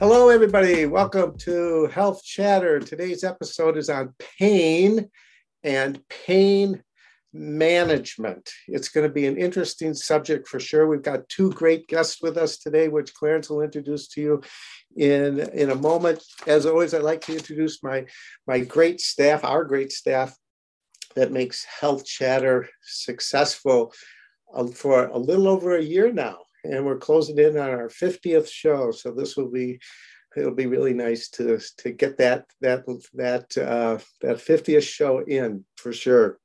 Hello, everybody. Welcome to Health Chatter. Today's episode is on pain and pain management. It's going to be an interesting subject for sure. We've got two great guests with us today, which Clarence will introduce to you in, in a moment. As always, I'd like to introduce my, my great staff, our great staff that makes Health Chatter successful uh, for a little over a year now and we're closing in on our 50th show. So this will be it'll be really nice to to get that that that uh, that 50th show in for sure.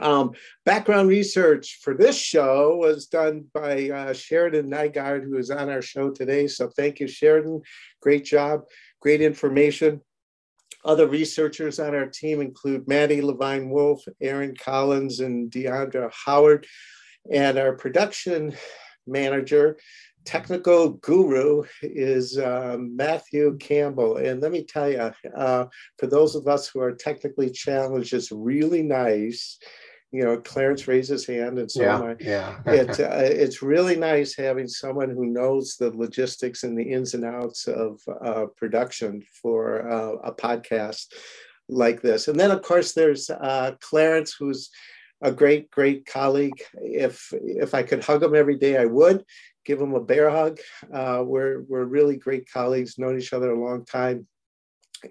Um, background research for this show was done by uh, Sheridan Nygaard, who is on our show today. So thank you, Sheridan. Great job, great information. Other researchers on our team include Maddie Levine Wolf, Aaron Collins, and Deandra Howard. And our production manager, technical guru is uh, Matthew Campbell. And let me tell you, uh, for those of us who are technically challenged, it's really nice. You know, Clarence raised his hand, and so yeah, am I. Yeah. it, uh, it's really nice having someone who knows the logistics and the ins and outs of uh, production for uh, a podcast like this. And then, of course, there's uh, Clarence, who's a great, great colleague. If if I could hug him every day, I would give him a bear hug. Uh, we're we're really great colleagues, known each other a long time,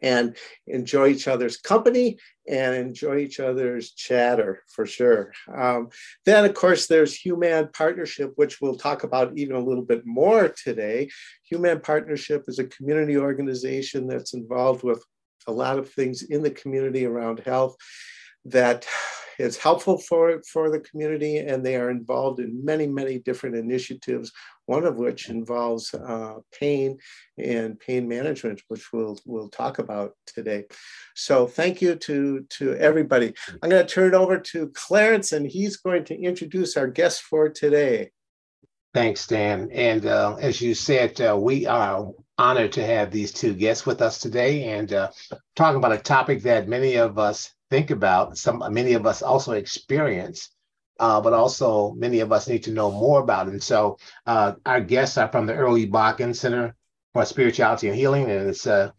and enjoy each other's company and enjoy each other's chatter for sure. Um, then, of course, there's Hue-MAN Partnership, which we'll talk about even a little bit more today. Hue-MAN Partnership is a community organization that's involved with a lot of things in the community around health that is helpful for, for the community and they are involved in many, many different initiatives, one of which involves uh, pain and pain management, which we'll, we'll talk about today. So thank you to, to everybody. I'm going to turn it over to Clarence and he's going to introduce our guest for today. Thanks, Stan. And uh, as you said, uh, we are honored to have these two guests with us today and uh, talking about a topic that many of us think about, some many of us also experience, uh, but also many of us need to know more about. And so uh, our guests are from the Early Bakken Center for Spirituality and Healing, and it's uh,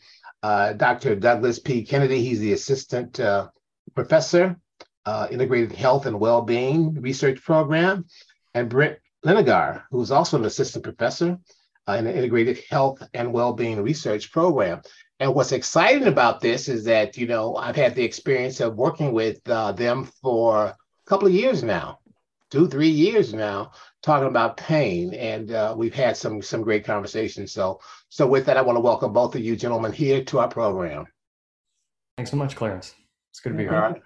uh Dr. Douglas P. Kennedy. He's the assistant uh, professor, uh, Integrated Health and Wellbeing Research Program, and Brent Leininger, who's also an assistant professor in the Integrated Health and Wellbeing Research Program. And what's exciting about this is that, you know, I've had the experience of working with uh, them for a couple of years now, two, three years now, talking about pain. And uh, we've had some some great conversations. So, so with that, I want to welcome both of you gentlemen here to our program. Thanks so much, Clarence. It's good to be here. Right.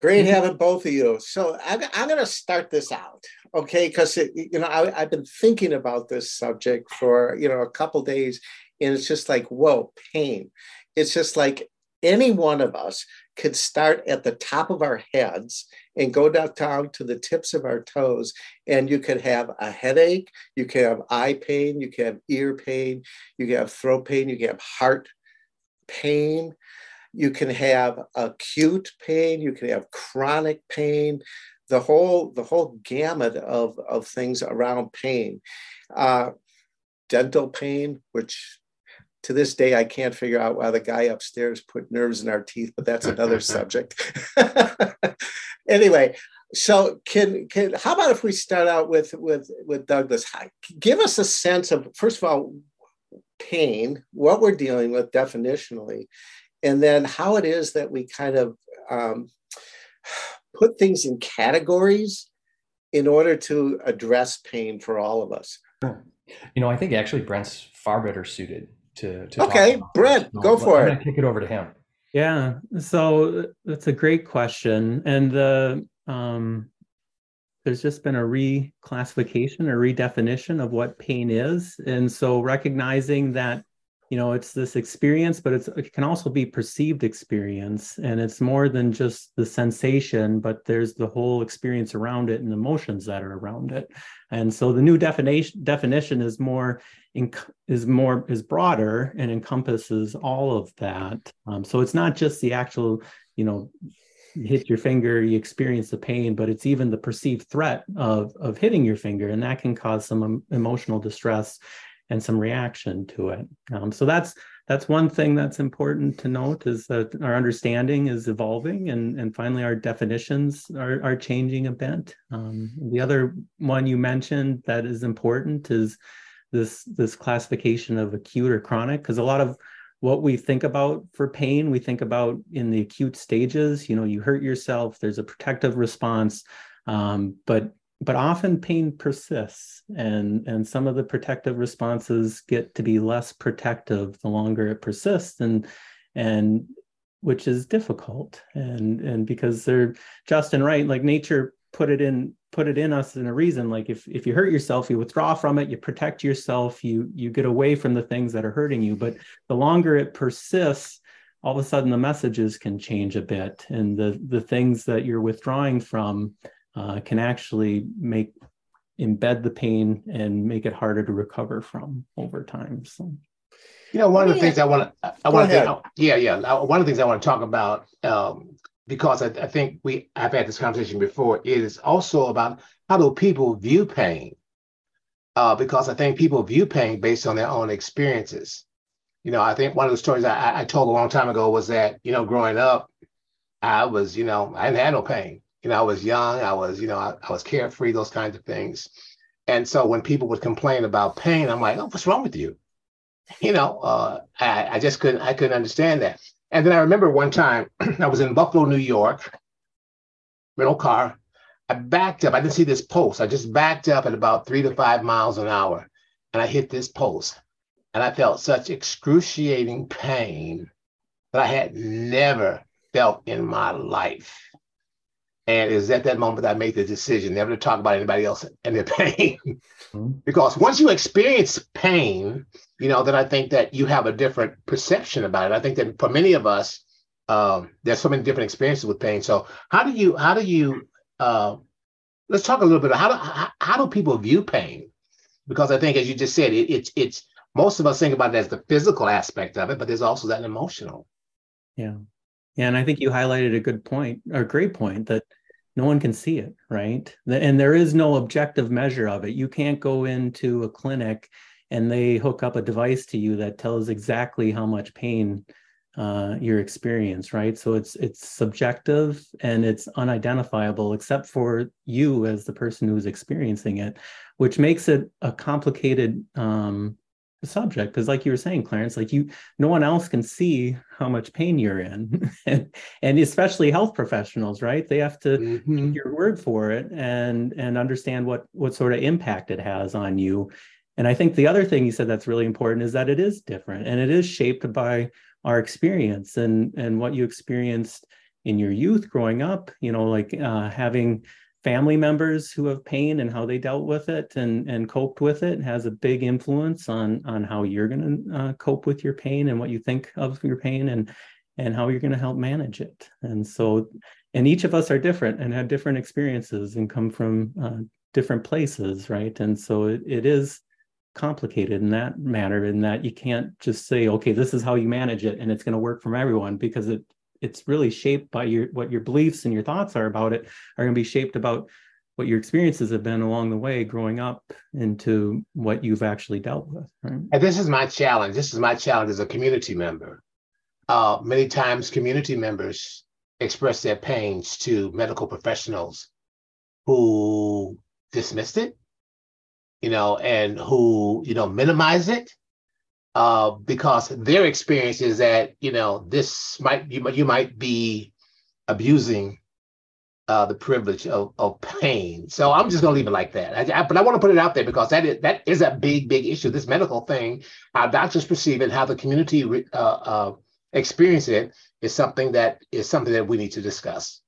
Great having both of you. So I'm, I'm going to start this out, okay? Because you know I, have been thinking about this subject for you know a couple days, and it's just like, whoa, pain. It's just like any one of us could start at the top of our heads and go down to the tips of our toes. And you could have a headache, you can have eye pain, you can have ear pain, you can have throat pain, you can have heart pain, you can have acute pain, you can have chronic pain, the whole the whole gamut of, of things around pain. Uh, dental pain, which to this day, I can't figure out why the guy upstairs put nerves in our teeth, but that's another subject. anyway, so can can how about if we start out with with with Douglas? Give us a sense of first of all pain, what we're dealing with definitionally, and then how it is that we kind of um, put things in categories in order to address pain for all of us. You know, I think actually Brent's far better suited to, to okay brent go for I'm it. kick it over to him. Yeah so that's a great question. And the um, there's just been a reclassification a redefinition of what pain is. And so recognizing that you know it's this experience but it's it can also be perceived experience. And it's more than just the sensation but there's the whole experience around it and emotions that are around it and so the new definition definition is more is more is broader and encompasses all of that um, so it's not just the actual you know hit your finger, you experience the pain, but it's even the perceived threat of of hitting your finger, and that can cause some emotional distress and some reaction to it. Um, so that's that's one thing that's important to note is that our understanding is evolving and, and finally our definitions are, are changing a bit. Um, the other one you mentioned that is important is this this classification of acute or chronic because a lot of what we think about for pain we think about in the acute stages you know you hurt yourself there's a protective response um, but but often pain persists and and some of the protective responses get to be less protective the longer it persists and and which is difficult and and because they're just and right like nature put it in put it in us in a reason like if if you hurt yourself you withdraw from it you protect yourself you you get away from the things that are hurting you. But the longer it persists all of a sudden the messages can change a bit and the the things that you're withdrawing from uh, can actually make embed the pain and make it harder to recover from over time so you know one of the things i want to i want to yeah yeah one of the things i want to talk about um, because I, I, think we I've had this conversation before, is also about how do people view pain? Uh, because I think people view pain based on their own experiences. You know, I think one of the stories I, I told a long time ago was that, you know, growing up, I was, you know, I didn't have no pain. You know, I was young, I was, you know, I, I was carefree, those kinds of things. And so when people would complain about pain, I'm like, oh, what's wrong with you? You know, uh, I, I just couldn't, I couldn't understand that. And then I remember one time I was in Buffalo, New York, rental car. I backed up. I didn't see this post. I just backed up at about three to five miles an hour. And I hit this post. And I felt such excruciating pain that I had never felt in my life. And it was at that moment that I made the decision never to talk about anybody else and their pain. Mm-hmm. because once you experience pain, you know, then I think that you have a different perception about it. I think that for many of us, um, there's so many different experiences with pain. So how do you, how do you, uh, let's talk a little bit. How do, how, how do people view pain? Because I think, as you just said, it, it's, it's, most of us think about it as the physical aspect of it, but there's also that emotional. Yeah. Yeah. And I think you highlighted a good point a great point that no one can see it, right? And there is no objective measure of it. You can't go into a clinic and they hook up a device to you that tells exactly how much pain uh, you experience, right? So it's it's subjective and it's unidentifiable except for you as the person who's experiencing it, which makes it a complicated um, subject. Because, like you were saying, Clarence, like you, no one else can see how much pain you're in, and, and especially health professionals, right? They have to mm-hmm. take your word for it and and understand what what sort of impact it has on you and I think the other thing you said that's really important is that it is different and it is shaped by our experience and and what you experienced in your youth growing up. You know, like uh, having family members who have pain and how they dealt with it and and coped with it has a big influence on on how you're going to uh, cope with your pain and what you think of your pain and and how you're going to help manage it. And so, and each of us are different and have different experiences and come from uh, different places, right? And so it, it is complicated in that matter in that you can't just say okay this is how you manage it and it's going to work from everyone because it it's really shaped by your what your beliefs and your thoughts are about it are going to be shaped about what your experiences have been along the way growing up into what you've actually dealt with right? and this is my challenge. This is my challenge as a community member. Uh, many times community members express their pains to medical professionals who dismissed it you know, and who, you know, minimize it uh, because their experience is that, you know, this might, you, might you might be abusing uh, the privilege of, of pain. So I'm just going to leave it like that. I, I, but I want to put it out there because that is, that is a big, big issue. This medical thing, how doctors perceive it, how the community uh, uh, experience it is something that is something that we need to discuss.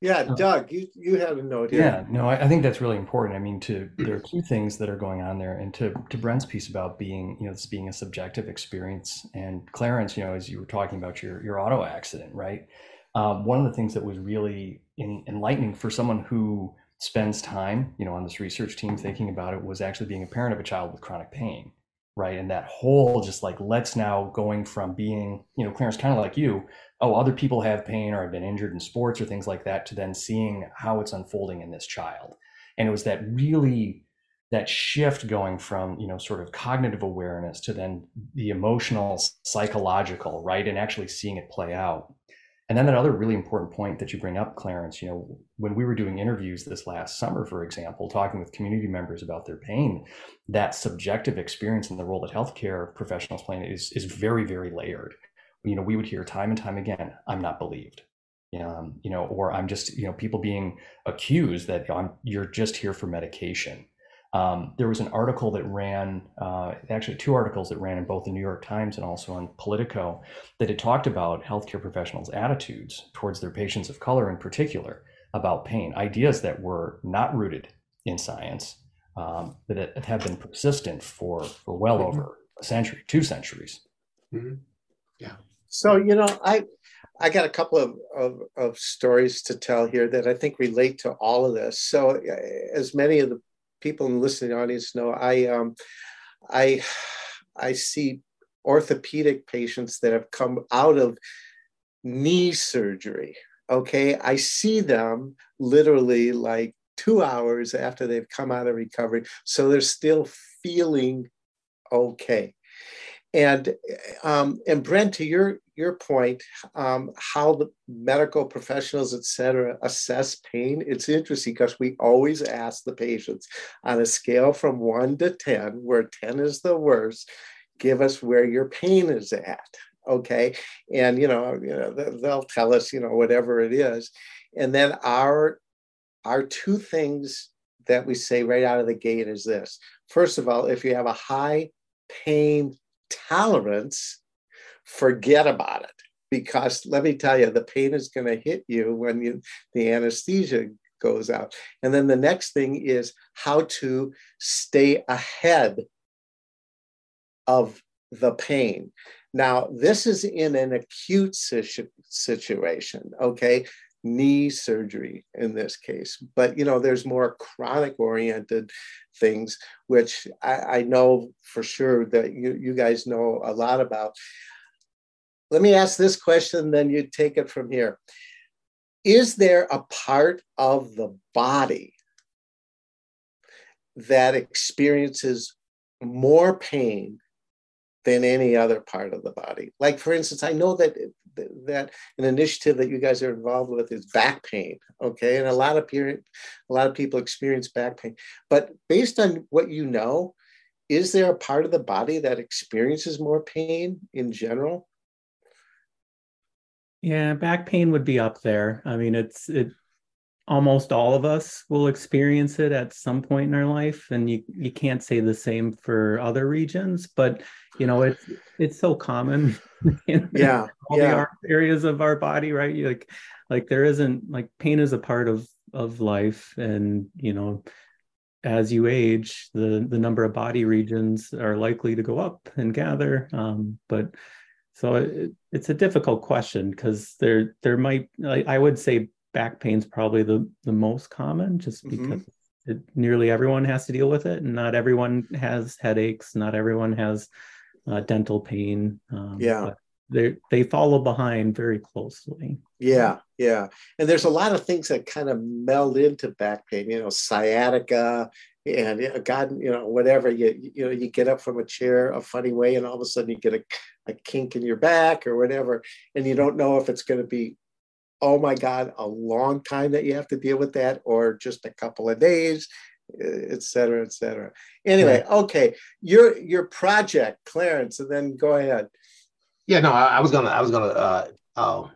Yeah, Doug, you you had a note here. Yeah, no, I, I, think that's really important. I mean, to there are two things that are going on there, and to to Brent's piece about being, you know, this being a subjective experience, and Clarence, you know, as you were talking about your your auto accident, right? Um, one of the things that was really in, enlightening for someone who spends time, you know, on this research team thinking about it was actually being a parent of a child with chronic pain, right? And that whole just like let's now going from being, you know, Clarence, kind of like you, oh, other people have pain or have been injured in sports or things like that, to then seeing how it's unfolding in this child. And it was that really that shift going from you know sort of cognitive awareness to then the emotional psychological right and actually seeing it play out and then that other really important point that you bring up clarence you know when we were doing interviews this last summer for example talking with community members about their pain that subjective experience and the role that healthcare professionals play is is very very layered. You know we would hear time and time again i'm not believed. Um, you know or i'm just you know people being accused that I'm, you're just here for medication um, there was an article that ran, uh, actually two articles that ran in both the New York Times and also on Politico, that had talked about healthcare professionals' attitudes towards their patients of color, in particular, about pain. Ideas that were not rooted in science, um, that have been persistent for for well mm-hmm. over a century, two centuries. Mm-hmm. Yeah. So you know, I I got a couple of, of, of, stories to tell here that I think relate to all of this. So, as many of the people in the listening audience know, I um, I I see orthopedic patients that have come out of knee surgery. Okay, I see them literally like two hours after they've come out of recovery, so they're still feeling okay. And um, and Brent, to your your point, um, how the medical professionals, et cetera, assess pain, it's interesting because we always ask the patients on a scale from one to 10, where 10 is the worst, give us where your pain is at. Okay. And, you know, you know they'll tell us, you know, whatever it is. And then our, our two things that we say right out of the gate is this. First of all, if you have a high pain tolerance, forget about it. Because let me tell you the pain is going to hit you when you the anesthesia goes out. And then the next thing is how to stay ahead of the pain. Now this is in an acute situ- situation okay knee surgery in this case but you know there's more chronic oriented things which I, I know for sure that you, you guys know a lot about let me ask this question, then you take it from here. Is there a part of the body that experiences more pain than any other part of the body? Like, for instance, I know that that an initiative that you guys are involved with is back pain. Okay, and a lot of period, a lot of people experience back pain. But based on what you know, is there a part of the body that experiences more pain in general? Yeah, back pain would be up there. I mean, it's it almost all of us will experience it at some point in our life and you you can't say the same for other regions, but you know, it's it's so common in yeah, all yeah. the areas of our body, right? You like like there isn't like pain is a part of of life and, you know, as you age, the the number of body regions are likely to go up and gather. Um, but so it, it's a difficult question because there there might I would say back pain is probably the the most common just mm-hmm. because mm-hmm. it, nearly everyone has to deal with it and not everyone has headaches not everyone has uh, dental pain um, yeah they they follow behind very closely yeah yeah and there's a lot of things that kind of meld into back pain you know sciatica and God, you know, whatever you you know, you get up from a chair a funny way, and all of a sudden you get a, a kink in your back or whatever, and you don't know if it's going to be, oh my God, a long time that you have to deal with that, or just a couple of days, et cetera, et cetera. Anyway, okay, your your project, Clarence, and then go ahead. Yeah, no, I, I was gonna, I was gonna, uh, uh,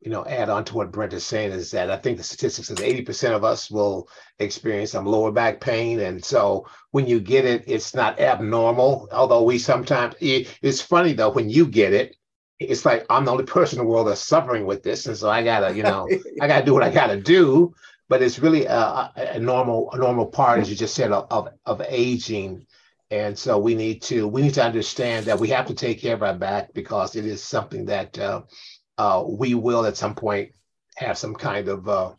you know, add on to what Brent is saying is that I think the statistics is 80% of us will experience some lower back pain. And so when you get it, it's not abnormal. Although we sometimes, it's funny though, when you get it, it's like I'm the only person in the world that's suffering with this. And so I gotta, you know, I gotta do what I gotta do. But it's really a, a normal, a normal part, as you just said, of, of aging. And so we need to, we need to understand that we have to take care of our back because it is something that, uh, uh, we will at some point have some kind of uh,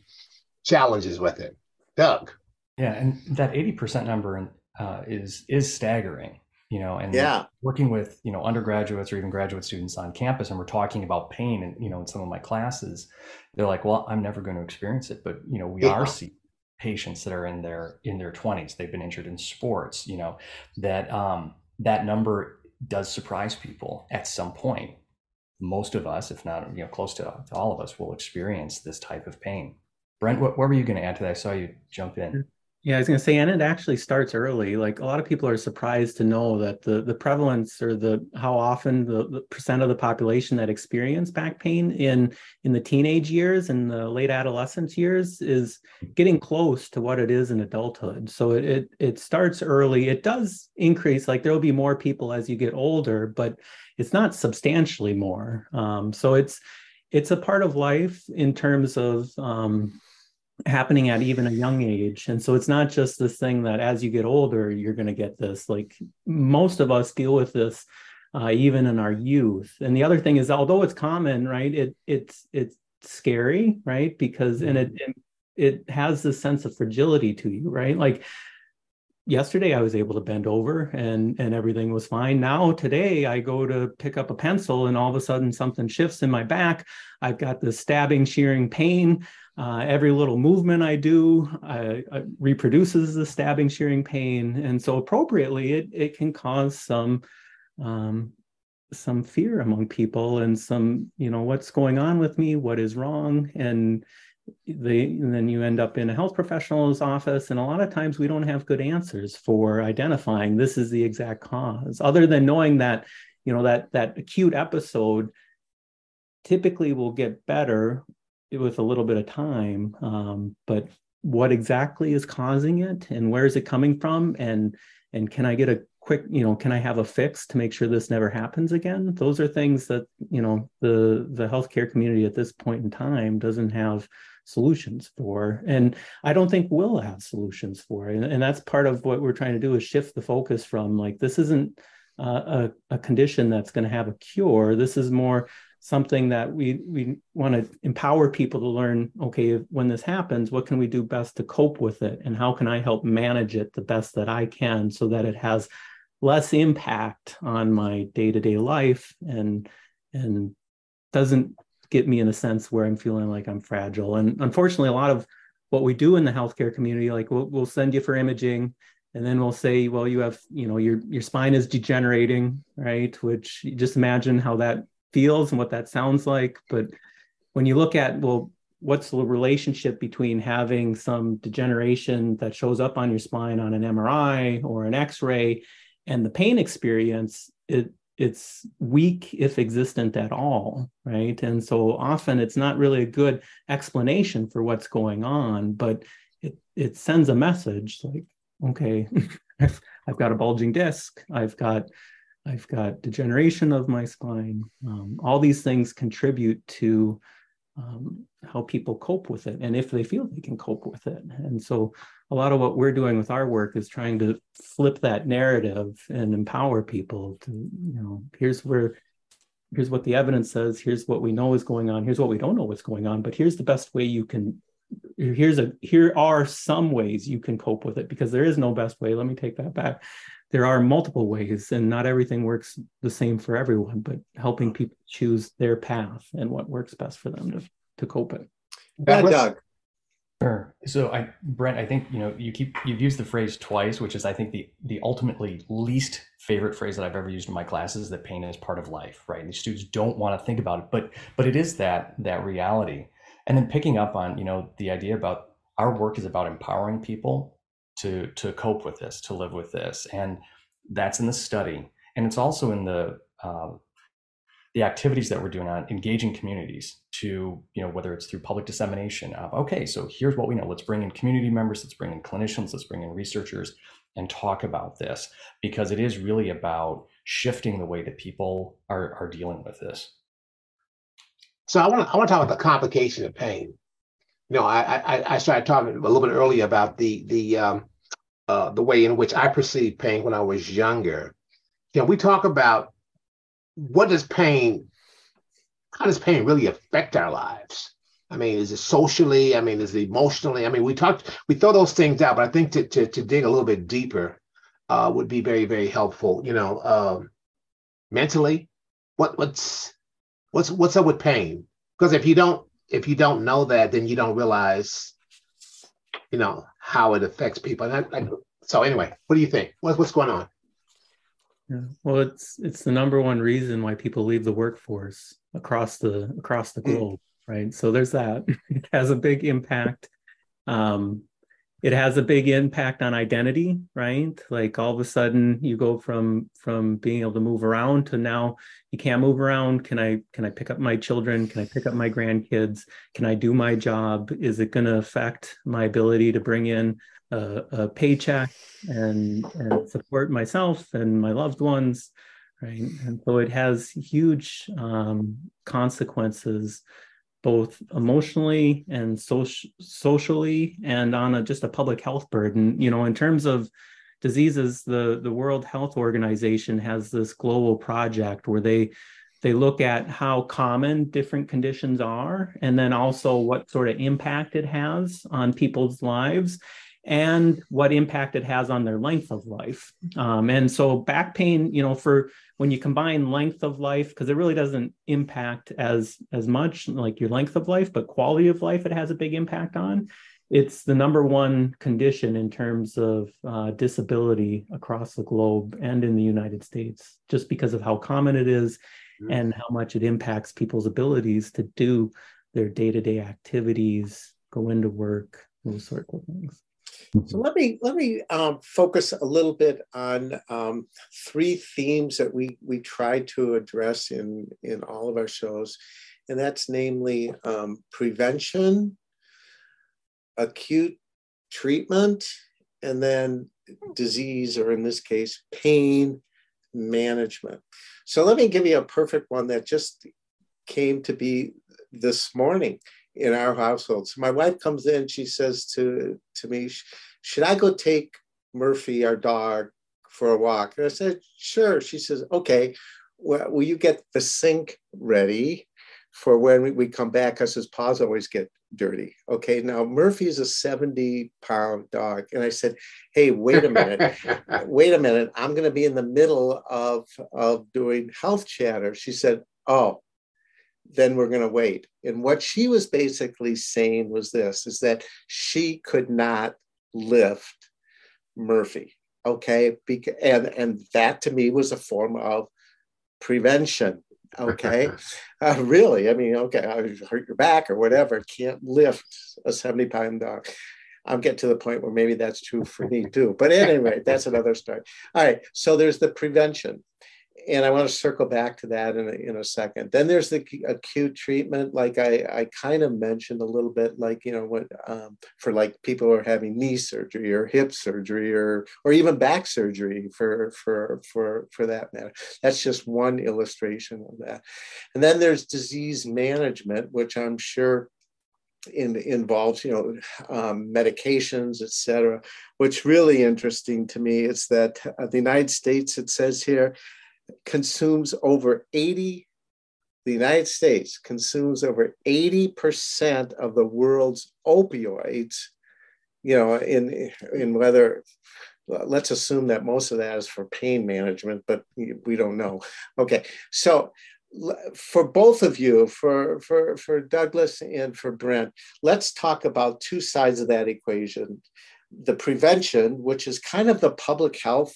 challenges with it. Doug. Yeah, and that 80% number uh, is is staggering. You know, and yeah. working with, you know, undergraduates or even graduate students on campus and we're talking about pain and, you know, in some of my classes, they're like, well, I'm never going to experience it. But, you know, we yeah. are seeing patients that are in their, in their twenties, they've been injured in sports, you know, that, um, that number does surprise people at some point. Most of us, if not, you know, close to, to all of us will experience this type of pain. Brent, what, what were you going to add to that? I saw you jump in. Yeah, I was going to say, and it actually starts early. Like a lot of people are surprised to know that the the prevalence or the how often the, the percent of the population that experience back pain in in the teenage years and the late adolescence years is getting close to what it is in adulthood. So it it, it starts early. It does increase. Like there will be more people as you get older, but it's not substantially more. Um, so it's it's a part of life in terms of um, happening at even a young age and so it's not just this thing that as you get older you're going to get this like most of us deal with this uh, even in our youth and the other thing is although it's common right it it's it's scary right because and it it has this sense of fragility to you right like yesterday I was able to bend over and and everything was fine. Now today I go to pick up a pencil and all of a sudden something shifts in my back. I've got this stabbing, shearing pain. Uh, every little movement I do uh, reproduces the stabbing, shearing pain, and so appropriately it it can cause some um, some fear among people and some you know what's going on with me, what is wrong, and they and then you end up in a health professional's office and a lot of times we don't have good answers for identifying this is the exact cause other than knowing that you know that that acute episode typically will get better with a little bit of time um, but what exactly is causing it and where is it coming from? And and can i get a quick you know can i have a fix to make sure this never happens again? Those are things that you know the the healthcare community at this point in time doesn't have solutions for. And i don't think we'll have solutions for. And, and that's part of what we're trying to do is shift the focus from like this isn't uh, a, a condition that's going to have a cure. This is more something that we we want to empower people to learn okay when this happens what can we do best to cope with it and how can i help manage it the best that i can so that it has less impact on my day-to-day life and and doesn't get me in a sense where I'm feeling like I'm fragile. And unfortunately, a lot of what we do in the healthcare community, like we'll, we'll send you for imaging, and then we'll say, well, you have, you know, your your spine is degenerating, right? Which just imagine how that feels and what that sounds like. But when you look at, well, what's the relationship between having some degeneration that shows up on your spine on an MRI or an X-ray and the pain experience? It it's weak if existent at all right and so often it's not really a good explanation for what's going on but it it sends a message like okay I've, I've got a bulging disc i've got i've got degeneration of my spine. Um, all these things contribute to um, how people cope with it and if they feel they can cope with it. And so a lot of what we're doing with our work is trying to flip that narrative and empower people to you know here's where here's what the evidence says here's what we know is going on here's what we don't know what's going on but here's the best way you can here's a here are some ways you can cope with it because there is no best way. Let me take that back there are multiple ways and not everything works the same for everyone but helping mm-hmm. people choose their path and what works best for them to, to cope it yeah, Doug. Sure. So I, Brent, I think you know you keep you've used the phrase twice, which is I think the the ultimately least favorite phrase that I've ever used in my classes. That pain is part of life, right? And these students don't want to think about it, but but it is that that reality. And then picking up on you know the idea about our work is about empowering people to to cope with this, to live with this, and that's in the study, and it's also in the uh, the activities that we're doing on engaging communities to you know whether it's through public dissemination of okay so here's what we know. Let's bring in community members. Let's bring in clinicians. Let's bring in researchers and talk about this because it is really about shifting the way that people are, are dealing with this. So i want to i want to talk about the complication of pain you know i i, I started talking a little bit earlier about the the um, uh, the way in which i perceived pain when i was younger can we talk about what does pain, how does pain really affect our lives? I mean, is it socially? I mean, is it emotionally? I mean, we talked, we throw those things out, but I think to, to, to dig a little bit deeper, uh, would be very, very helpful. You know, um, mentally, what what's what's what's up with pain? Because if you don't if you don't know that, then you don't realize, you know, how it affects people. And I, I, so anyway, what do you think? What, what's going on? Yeah. Well, it's it's the number one reason why people leave the workforce across the across the hmm. globe, mm. right? So there's that. It has a big impact. Um, it has a big impact on identity right? Like all of a sudden you go from from being able to move around to now you can't move around. Can i can i pick up my children? Can i pick up my grandkids? Can i do my job? Is it going to affect my ability to bring in a, a paycheck and and support myself and my loved ones right? And so it has huge um, consequences both emotionally and social, socially and on a, just a public health burden. You know in terms of diseases the the world health organization has this global project where they they look at how common different conditions are and then also what sort of impact it has on people's lives and what impact it has on their length of life. Um, and so back pain, you know, for when you combine length of life, because it really doesn't impact as as much like your length of life, but quality of life, it has a big impact on. It's the number one condition in terms of uh, disability across the globe and in the United States, just because of how common it is mm-hmm. and how much it impacts people's abilities to do their day to day activities, go into work, those sort of things. So let me let me um, focus a little bit on um, three themes that we we try to address in in all of our shows, and that's namely um, prevention, acute treatment, and then disease, or in this case, pain management. So let me give you a perfect one that just came to be this morning in our household. So my wife comes in, she says to, to me, should I go take Murphy, our dog, for a walk? And I said, sure. She says, okay, well, will you get the sink ready for when we come back? Because his paws always get dirty. Okay, now Murphy is a 70 pound dog. And I said, hey, wait a minute, wait a minute. I'm going to be in the middle of, of doing health chatter. She said, oh, then we're going to wait. And what she was basically saying was this is that she could not lift Murphy. Okay. And, and that to me was a form of prevention. Okay. uh, really. I mean, okay, I hurt your back or whatever. Can't lift a 70 pound dog. I'm getting to the point where maybe that's true for me too. But anyway, that's another story. All right. So there's the prevention and I want to circle back to that in a, in a second. Then there's the acute treatment, like I, I kind of mentioned a little bit, like you know what um, for like people who are having knee surgery or hip surgery or or even back surgery for for for for that matter. That's just one illustration of that. And then there's disease management, which I'm sure in, involves you know um, medications et cetera what's really interesting to me is that uh, the united states it says here consumes over 80, the United States consumes over 80% of the world's opioids, you know, in, in whether, let's assume that most of that is for pain management, but we don't know. Okay, so for both of you, for, for, for Douglas and for Brent, let's talk about two sides of that equation. The prevention, which is kind of the public health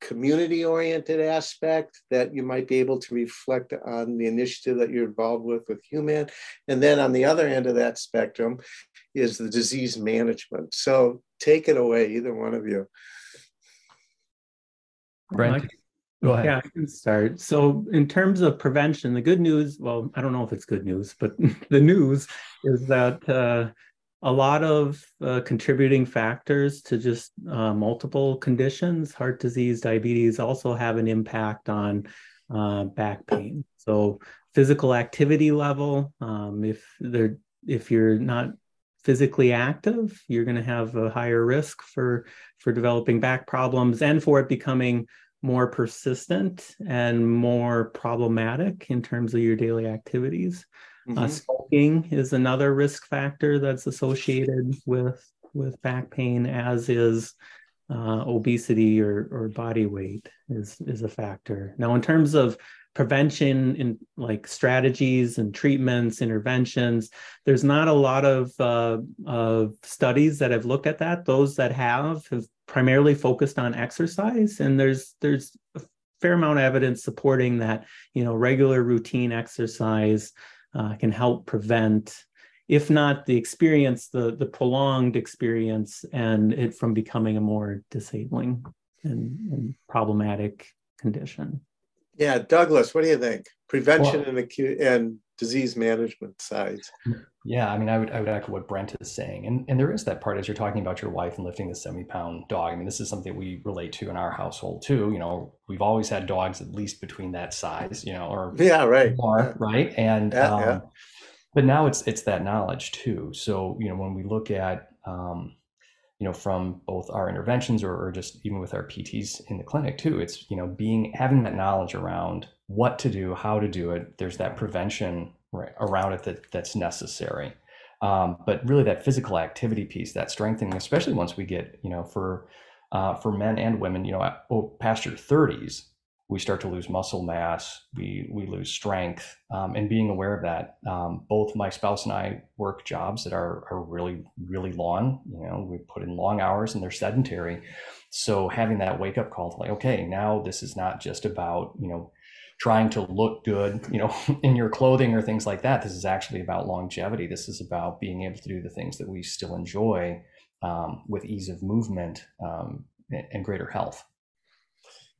community oriented aspect that you might be able to reflect on the initiative that you're involved with with Hue-MAN. And then on the other end of that spectrum is the disease management. So take it away either one of you. Brent, go ahead. Yeah i can start. So in terms of prevention the good news well i don't know if it's good news but the news is that uh, a lot of uh, contributing factors to just uh, multiple conditions. Heart disease, diabetes also have an impact on uh, back pain. So physical activity level, um, if they're if you're not physically active, you're going to have a higher risk for for developing back problems and for it becoming more persistent and more problematic in terms of your daily activities. Mm-hmm. Uh, smoking is another risk factor that's associated with with back pain, as is uh, obesity or, or body weight is, is a factor. Now, in terms of prevention in like strategies and treatments, interventions, there's not a lot of, uh, of studies that have looked at that. Those that have have primarily focused on exercise, and there's there's a fair amount of evidence supporting that you know regular routine exercise uh, can help prevent if not the experience, the the prolonged experience, and it from becoming a more disabling and, and problematic condition. Yeah, Douglas, what do you think? Prevention well, and acute and disease management sides. Yeah, I mean, I would I would echo what Brent is saying, and and there is that part as you're talking about your wife and lifting the seventy pound dog. I mean, this is something we relate to in our household too. You know, we've always had dogs at least between that size, you know, or yeah, right, more, yeah. right, and yeah, um, yeah but now it's it's that knowledge too so you know when we look at um, you know from both our interventions or, or, just even with our pts in the clinic too it's you know being having that knowledge around what to do how to do it there's that prevention right, around it that that's necessary um, but really that physical activity piece that strengthening especially once we get you know for uh, for men and women you know oh, past your 30s we start to lose muscle mass, we we lose strength, um, and being aware of that. Um, both my spouse and I work jobs that are are really really long. You know, we put in long hours and they're sedentary. So having that wake up call to like, okay, now this is not just about you know trying to look good, you know, in your clothing or things like that. This is actually about longevity. This is about being able to do the things that we still enjoy um, with ease of movement um, and greater health.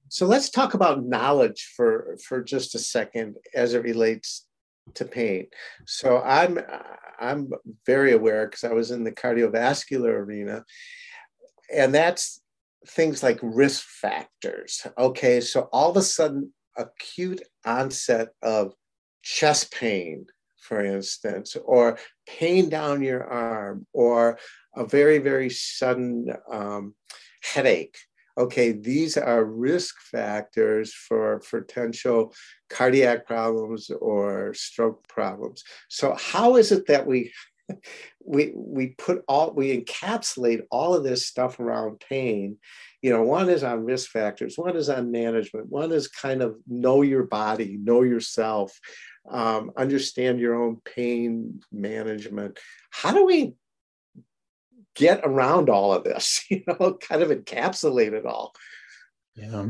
So let's talk about knowledge for for just a second as it relates to pain. So I'm I'm very aware because I was in the cardiovascular arena, and that's things like risk factors. Okay, so all of a sudden, acute onset of chest pain, for instance, or pain down your arm, or a very very sudden um, headache okay, these are risk factors for potential cardiac problems or stroke problems. So how is it that we we we put all we encapsulate all of this stuff around pain you know one is on risk factors one is on management one is kind of know your body know yourself um, understand your own pain management how do we get around all of this, you know, kind of encapsulate it all. Yeah.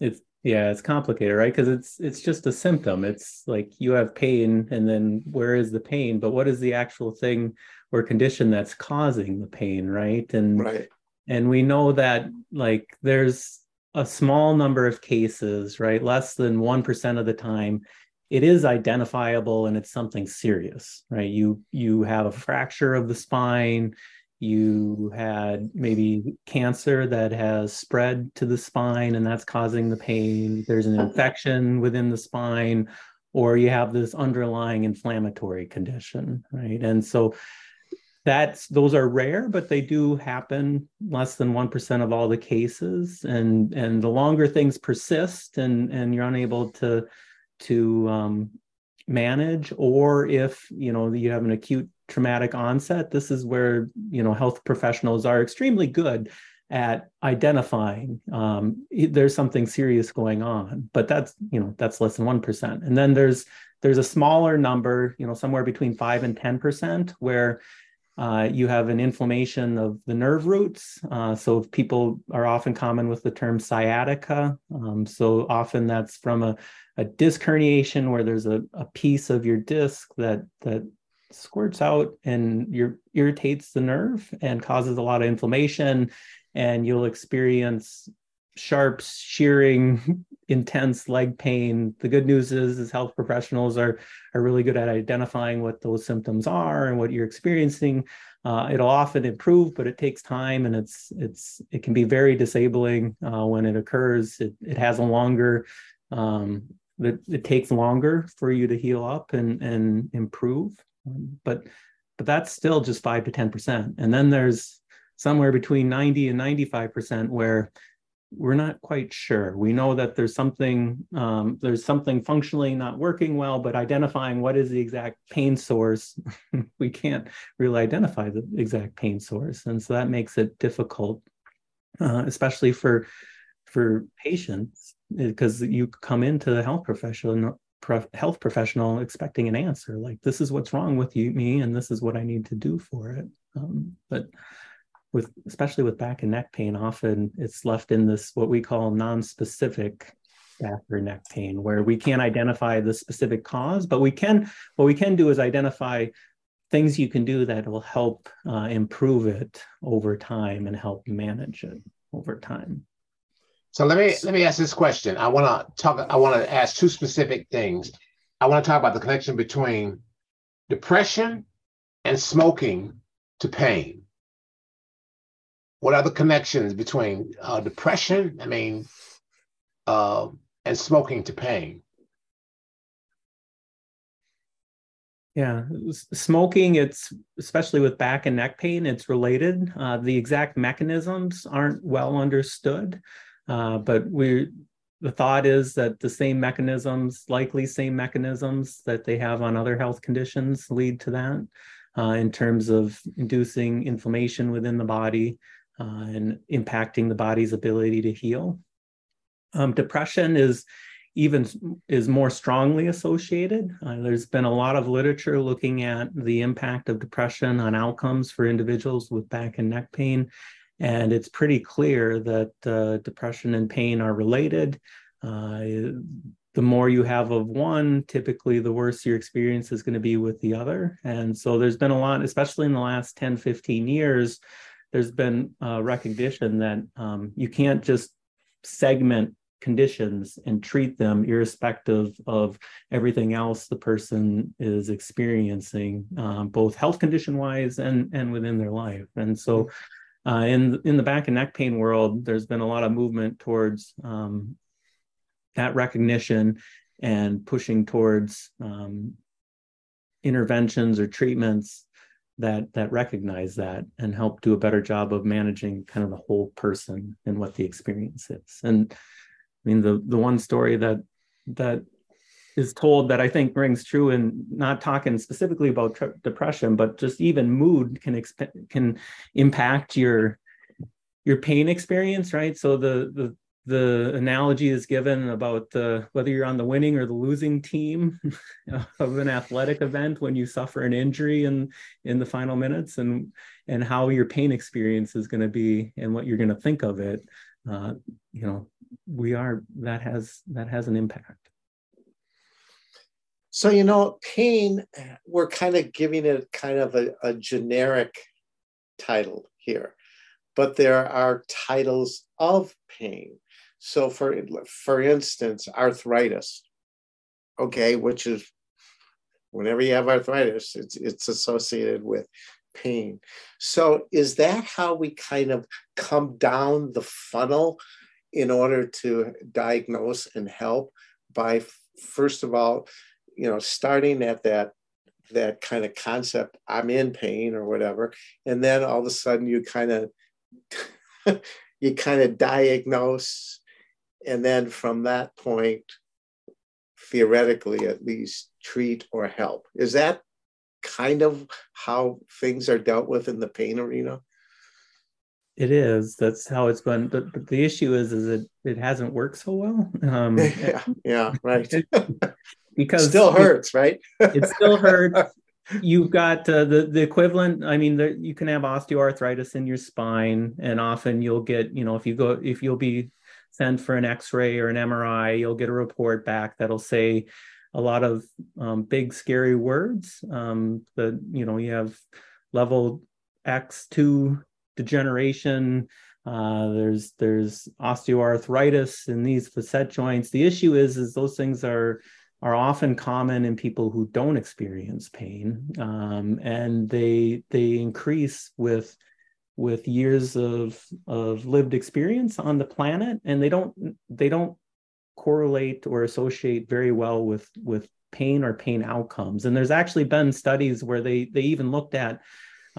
It's yeah, it's complicated, right? Because it's it's just a symptom. It's like you have pain and then where is the pain? But what is the actual thing or condition that's causing the pain, right? And right. and we know that like there's a small number of cases, right? Less than 1% of the time it is identifiable and it's something serious, right? You you have a fracture of the spine, you had maybe cancer that has spread to the spine and that's causing the pain. There's an infection within the spine or you have this underlying inflammatory condition right? And so that's those are rare but they do happen less than 1% of all the cases. And and the longer things persist and and you're unable to to um, manage or if you know you have an acute traumatic onset this is where you know health professionals are extremely good at identifying um, there's something serious going on but that's you know that's less than 1% and then there's there's a smaller number you know somewhere between 5 and 10% where uh, you have an inflammation of the nerve roots. Uh, so people are often common with the term sciatica. Um, so often that's from a, a disc herniation where there's a, a piece of your disc that that squirts out and your irritates the nerve and causes a lot of inflammation and you'll experience sharp shearing intense leg pain. The good news is is health professionals are are really good at identifying what those symptoms are and what you're experiencing. Uh, it'll often improve but it takes time and it's it's it can be very disabling uh, when it occurs. It, it has a longer um, it, it takes longer for you to heal up and and improve but but that's still just five to ten percent, and then there's somewhere between 90 and 95 percent where we're not quite sure. We know that there's something um, there's something functionally not working well, but identifying what is the exact pain source, we can't really identify the exact pain source, and so that makes it difficult uh, especially for for patients because you come into the health professional health professional expecting an answer like this is what's wrong with you me and this is what i need to do for it. Um, but with especially with back and neck pain often it's left in this what we call non-specific back or neck pain where we can't identify the specific cause but we can what we can do is identify things you can do that will help uh, improve it over time and help manage it over time so let me let me ask this question. I want to talk. I want to ask two specific things. I want to talk about the connection between depression and smoking to pain. What are the connections between uh, depression? I mean, uh, and smoking to pain. Yeah, smoking, it's especially with back and neck pain, it's related. Uh, the exact mechanisms aren't well understood. Uh, but we the thought is that the same mechanisms, likely same mechanisms that they have on other health conditions, lead to that uh, in terms of inducing inflammation within the body uh, and impacting the body's ability to heal. Um, depression is even is more strongly associated. Uh, there's been a lot of literature looking at the impact of depression on outcomes for individuals with back and neck pain and it's pretty clear that uh, depression and pain are related. Uh, the more you have of one, typically the worse your experience is going to be with the other. And so there's been a lot, especially in the last 10, 15 years, there's been uh, recognition that um, you can't just segment conditions and treat them irrespective of everything else the person is experiencing, um, both health condition wise and, and within their life. And so uh, in in the back and neck pain world, there's been a lot of movement towards um, that recognition and pushing towards um, interventions or treatments that that recognize that and help do a better job of managing kind of the whole person and what the experience is. And I mean, the the one story that that is told that I think rings true in not talking specifically about tre- depression, but just even mood can exp- can impact your your pain experience, right? So the the the analogy is given about the whether you're on the winning or the losing team of an athletic event when you suffer an injury in in the final minutes and and how your pain experience is going to be and what you're going to think of it uh, you know we are that has that has an impact so, you know, pain, we're kind of giving it kind of a, a generic title here, but there are titles of pain. So, for, for instance, arthritis, okay, which is whenever you have arthritis, it's, it's associated with pain. So, is that how we kind of come down the funnel in order to diagnose and help by, first of all, you know, starting at that that kind of concept, I'm in pain or whatever, and then all of a sudden you kind of you kind of diagnose, and then from that point, theoretically at least, treat or help. Is that kind of how things are dealt with in the pain arena? It is. That's how it's been. But, but the issue is, is it it hasn't worked so well. Um, yeah, yeah, right. because it still hurts, it, right? it still hurts. You've got uh, the the equivalent. I mean, there, you can have osteoarthritis in your spine, and often you'll get, you know, if you go, if you'll be sent for an X-ray or an MRI, you'll get a report back that'll say a lot of um, big scary words. Um, that you know, you have level X2 degeneration. Uh, there's there's osteoarthritis in these facet joints. The issue is is those things are are often common in people who don't experience pain, um, and they they increase with with years of of lived experience on the planet, and they don't they don't correlate or associate very well with with pain or pain outcomes. And there's actually been studies where they they even looked at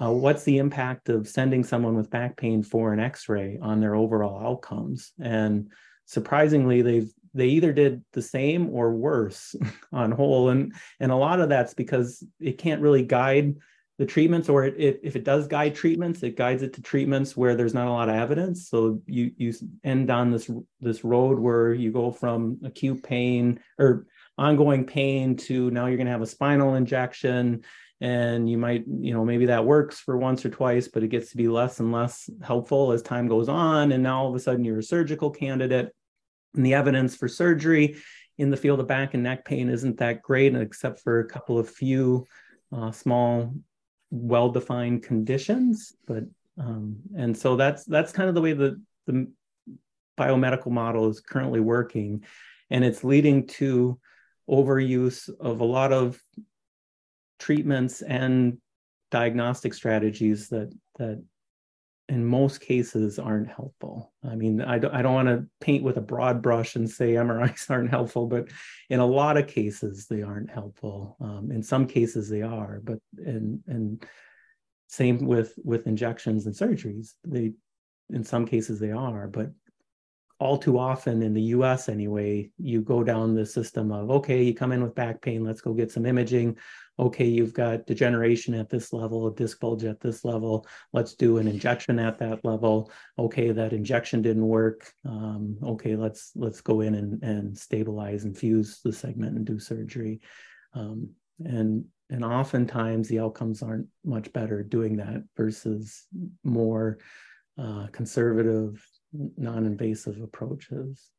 uh, what's the impact of sending someone with back pain for an X-ray on their overall outcomes, and surprisingly, they've they either did the same or worse on whole. And and a lot of that's because it can't really guide the treatments or it, it, if it does guide treatments it guides it to treatments where there's not a lot of evidence. So you you end on this this road where you go from acute pain or ongoing pain to now you're going to have a spinal injection and you might you know maybe that works for once or twice but it gets to be less and less helpful as time goes on. And now all of a sudden you're a surgical candidate and the evidence for surgery in the field of back and neck pain isn't that great except for a couple of few uh, small well-defined conditions but um, and so that's that's kind of the way the the biomedical model is currently working. And it's leading to overuse of a lot of treatments and diagnostic strategies that that in most cases aren't helpful. I mean, I don't, I don't want to paint with a broad brush and say MRIs aren't helpful, but in a lot of cases they aren't helpful. Um, in some cases they are, but and and same with with injections and surgeries. They in some cases they are, but all too often in the US anyway, you go down the system of okay, you come in with back pain, let's go get some imaging okay, you've got degeneration at this level, a disc bulge at this level. Let's do an injection at that level. Okay, that injection didn't work. Um, okay, let's let's go in and, and stabilize and fuse the segment and do surgery. Um, and and oftentimes the outcomes aren't much better doing that versus more uh, conservative, non-invasive approaches.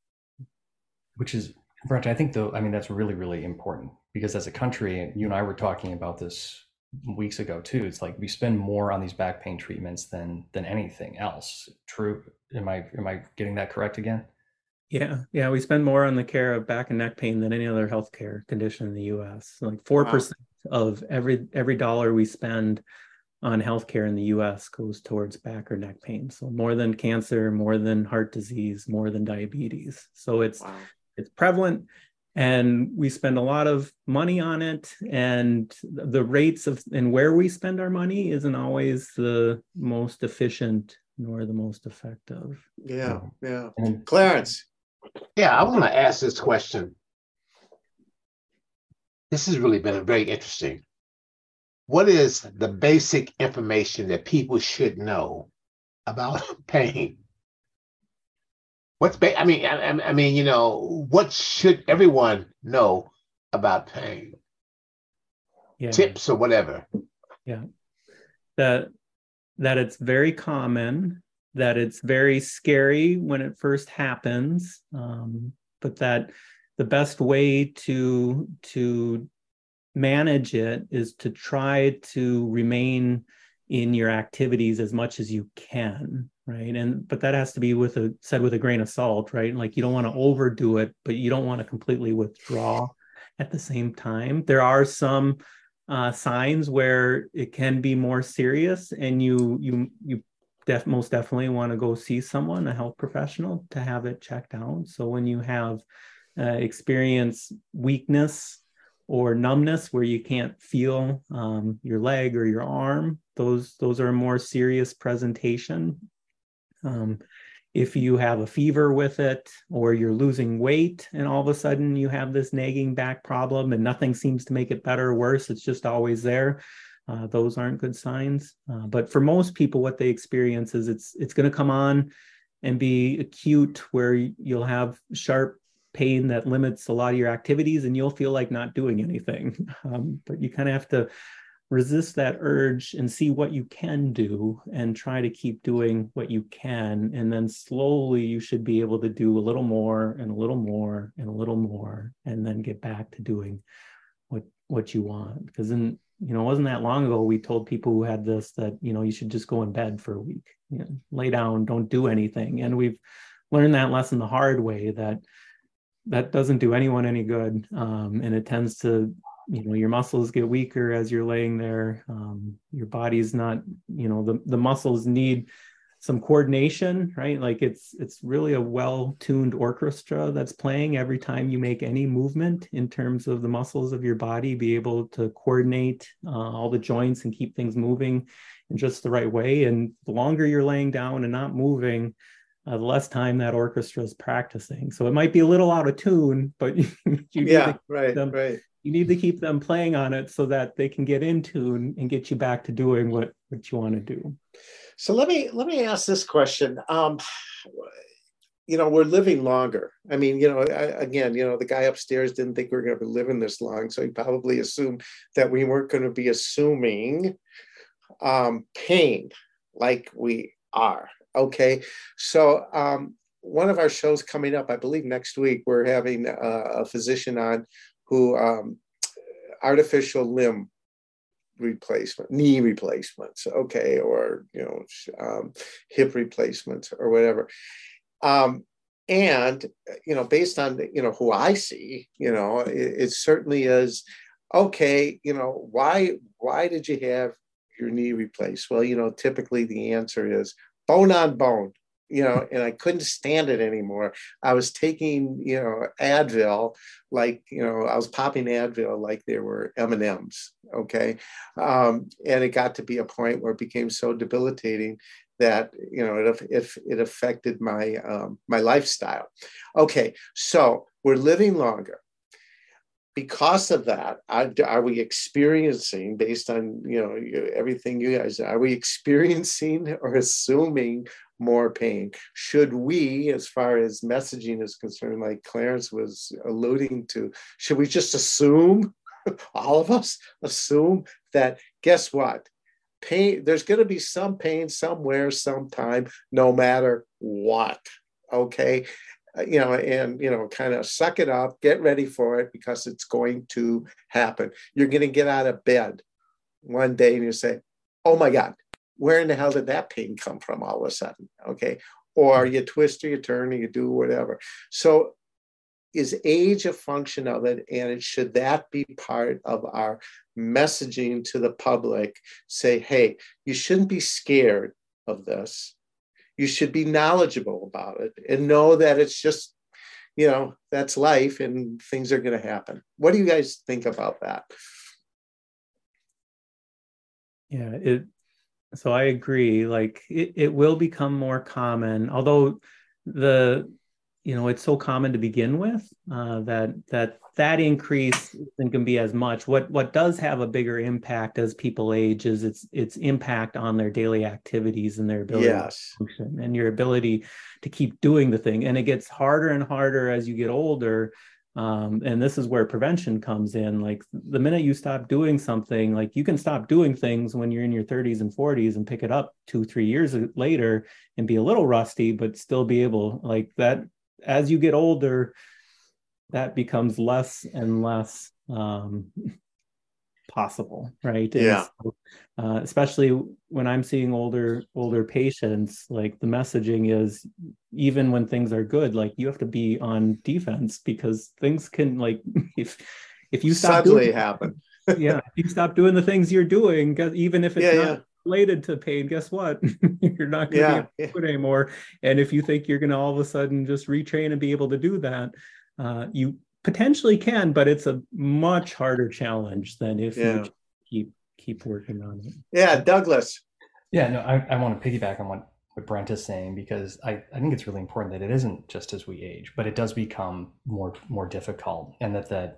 Which is, I think though, I mean, that's really, really important because as a country, you and I were talking about this weeks ago too. It's like we spend more on these back pain treatments than than anything else. True? Am I am I getting that correct again? Yeah, yeah, we spend more on the care of back and neck pain than any other healthcare condition in the U.S. Like four wow. percent of every every dollar we spend on healthcare in the U.S. goes towards back or neck pain. So more than cancer, more than heart disease, more than diabetes. So it's wow. it's prevalent and we spend a lot of money on it. And the rates of and where we spend our money isn't always the most efficient nor the most effective. Yeah yeah. And clarence. Yeah i want to ask this question. This has really been very interesting. What is the basic information that people should know about pain What's ba- I mean, I, I mean, you know, what should everyone know about pain? Yeah. Tips or whatever. Yeah, that that it's very common, that it's very scary when it first happens, um, but that the best way to to manage it is to try to remain in your activities as much as you can right? And but that has to be with a said with a grain of salt right? Like you don't want to overdo it but you don't want to completely withdraw at the same time. There are some uh, signs where it can be more serious and you you you def- most definitely want to go see someone a health professional to have it checked out. So when you have uh, experience weakness or numbness where you can't feel um, your leg or your arm those those are more serious presentation um, if you have a fever with it or you're losing weight and all of a sudden you have this nagging back problem and nothing seems to make it better or worse, it's just always there. Uh, those aren't good signs. Uh, but for most people, what they experience is it's it's going to come on and be acute, where you'll have sharp pain that limits a lot of your activities, and you'll feel like not doing anything. Um, but you kind of have to resist that urge and see what you can do and try to keep doing what you can. And then slowly you should be able to do a little more and a little more and a little more and then get back to doing what what you want. Because then you know it wasn't that long ago we told people who had this that you know you should just go in bed for a week you know, lay down don't do anything. And we've learned that lesson the hard way that that doesn't do anyone any good um, and it tends to you know your muscles get weaker as you're laying there um, your body's not you know the, the muscles need some coordination right like it's it's really a well tuned orchestra that's playing every time you make any movement in terms of the muscles of your body be able to coordinate uh, all the joints and keep things moving in just the right way and the longer you're laying down and not moving uh, the less time that orchestra is practicing. So it might be a little out of tune, but you yeah, right, them, right. You need to keep them playing on it so that they can get into and, and get you back to doing what what you want to do. So let me let me ask this question. Um, you know, we're living longer. I mean, you know, I, again, you know, the guy upstairs didn't think we are going to be living this long, so he probably assumed that we weren't going to be assuming um, pain like we are. Okay, so um, one of our shows coming up, I believe next week, we're having a, a physician on who um, artificial limb replacement, knee replacements, okay, or you know, um, hip replacements or whatever. Um, and you know, based on you know who I see, you know, it, it certainly is okay. You know, why why did you have your knee replaced? Well, you know, typically the answer is bone on bone you know, and I couldn't stand it anymore. I was taking, you know, Advil, like, you know, I was popping Advil like they were M&Ms, okay? Um, and it got to be a point where it became so debilitating that, you know, it, it, it affected my, um, my lifestyle. Okay, so we're living longer because of that, are, we experiencing, based on you know everything you guys, are we experiencing or assuming more pain? Should we, as far as messaging is concerned, like Clarence was alluding to, should we just assume, all of us assume that? Guess what? Pain. There's going to be some pain somewhere, sometime, no matter what. Okay, uh, you know, and, you know, kind of suck it up, get ready for it because it's going to happen. You're going to get out of bed one day and you say, oh my God, where in the hell did that pain come from all of a sudden? Okay. Or you twist or you turn or you do whatever. So is age a function of it? And should that be part of our messaging to the public? Say, hey, you shouldn't be scared of this you should be knowledgeable about it and know that it's just you know that's life and things are going to happen what do you guys think about that yeah it so i agree like it, it will become more common although the you know it's so common to begin with uh, that that that increase isn't going to be as much. What what does have a bigger impact as people age is its its impact on their daily activities and their ability yes. to function and your ability to keep doing the thing. And it gets harder and harder as you get older. Um, and this is where prevention comes in. Like the minute you stop doing something, like you can stop doing things when you're in your 30s and 40s and pick it up two, three years later and be a little rusty, but still be able like that. As you get older, that becomes less and less um, possible, right? And yeah. So, uh, especially when I'm seeing older older patients, like the messaging is even when things are good, like you have to be on defense because things can like if if you stop suddenly doing, happen. yeah, if you stop doing the things you're doing, even if it's yeah, not yeah. related to pain, guess what? you're not going to yeah, be able to anymore. And if you think you're going to all of a sudden just retrain and be able to do that, uh, you potentially can, but it's a much harder challenge than if yeah. you keep keep working on it. Yeah, Douglas. Yeah, no, I, I want to piggyback on what, what Brent is saying because I, I think it's really important that it isn't just as we age, but it does become more more difficult and that the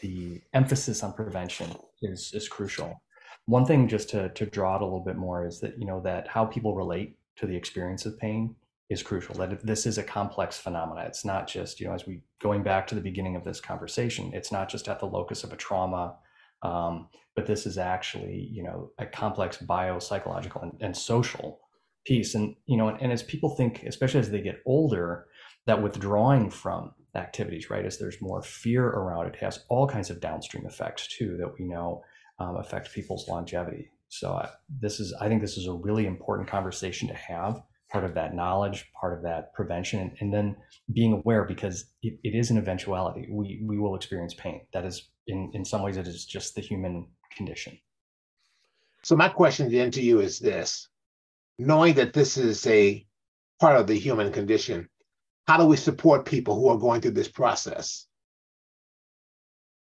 the emphasis on prevention is is crucial. One thing just to to draw it a little bit more is that you know that how people relate to the experience of pain is crucial that this is a complex phenomena. It's not just you know as we going back to the beginning of this conversation it's not just at the locus of a trauma um, but this is actually you know a complex biopsychological and, and social piece. And you know and, and as people think especially as they get older that withdrawing from activities right as there's more fear around it has all kinds of downstream effects too that we know um, affect people's longevity. So I, this is i think this is a really important conversation to have part of that knowledge, part of that prevention, and, and then being aware because it, it is an eventuality. We we will experience pain. That is in in some ways it is just the human condition. So my question then to you is this: knowing that this is a part of the human condition, how do we support people who are going through this process?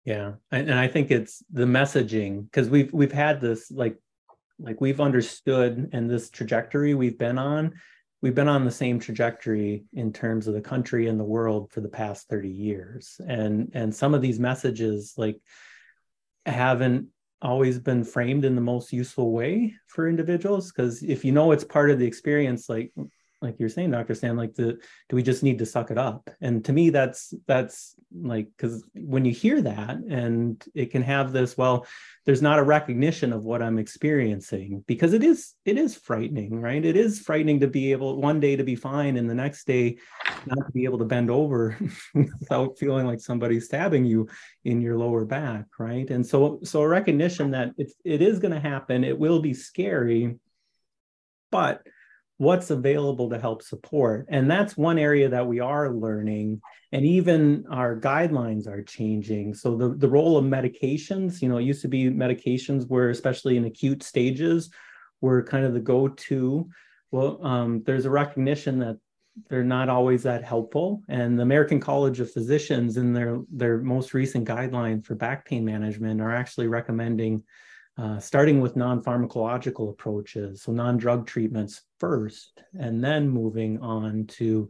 Yeah, and, and I think it's the messaging because we've we've had this like like we've understood and this trajectory we've been on we've been on the same trajectory in terms of the country and the world for the past 30 years. And and some of these messages like haven't always been framed in the most useful way for individuals because if you know it's part of the experience like like you're saying dr stan like the do we just need to suck it up? And to me that's that's like because when you hear that and it can have this well there's not a recognition of what i'm experiencing because it is it is frightening right? It is frightening to be able one day to be fine and the next day not to be able to bend over without feeling like somebody's stabbing you in your lower back right? And so so a recognition that it's it is going to happen it will be scary but what's available to help support. And that's one area that we are learning and even our guidelines are changing. So the, the role of medications you know it used to be medications were especially in acute stages were kind of the go-to. Well um, there's a recognition that they're not always that helpful and the american college of physicians in their their most recent guideline for back pain management are actually recommending uh, starting with non-pharmacological approaches, so non-drug treatments first, and then moving on to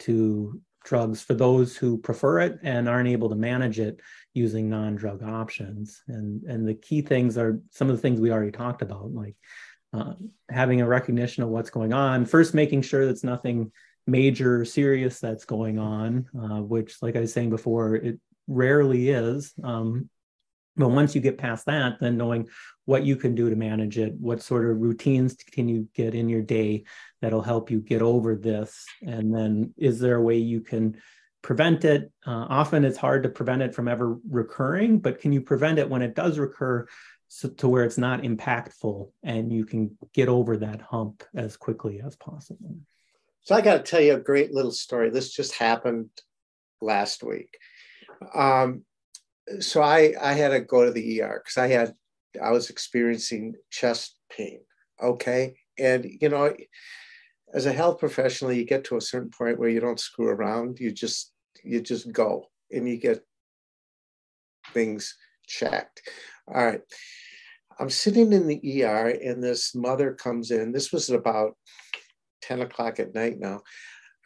to drugs for those who prefer it and aren't able to manage it using non-drug options. And and the key things are some of the things we already talked about, like uh, having a recognition of what's going on. First, making sure that's nothing major, serious that's going on, uh, which, like I was saying before, it rarely is. Um, but once you get past that, then knowing what you can do to manage it, what sort of routines can you get in your day that'll help you get over this? And then is there a way you can prevent it? Uh, often it's hard to prevent it from ever recurring, but can you prevent it when it does recur so, to where it's not impactful and you can get over that hump as quickly as possible? So I got to tell you a great little story. This just happened last week. Um, so I I had to go to the ER because I had I was experiencing chest pain. Okay, and you know, as a health professional, you get to a certain point where you don't screw around. You just you just go and you get things checked. All right. I'm sitting in the ER and this mother comes in. This was about 10 o'clock at night now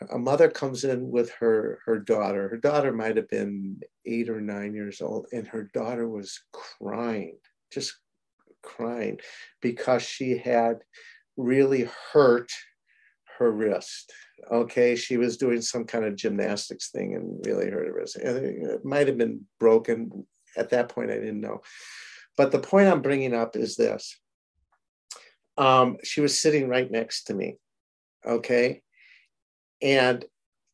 a mother comes in with her her daughter. Her daughter might have been eight or nine years old and her daughter was crying just crying because she had really hurt her wrist. Okay she was doing some kind of gymnastics thing and really hurt her wrist. It might have been broken. At that point i didn't know. But the point i'm bringing up is this. Um, she was sitting right next to me. Okay and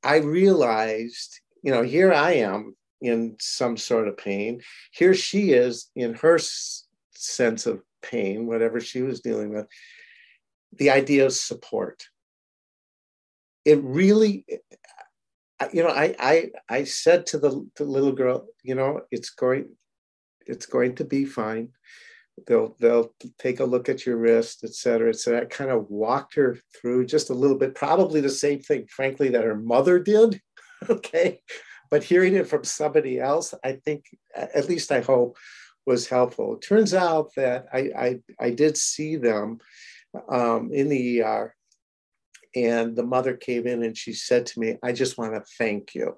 I realized, you know, here I am in some sort of pain. Here she is in her sense of pain, whatever she was dealing with. The idea of support. It really, you know, I I I said to the, the little girl, you know, it's going, it's going to be fine they'll they'll take a look at your wrist, et cetera, et cetera. I kind of walked her through just a little bit, probably the same thing, frankly, that her mother did. okay. But hearing it from somebody else, I think, at least I hope, was helpful. It turns out that I I, I did see them um, in the ER, and the mother came in and she said to me, "I just want to thank you."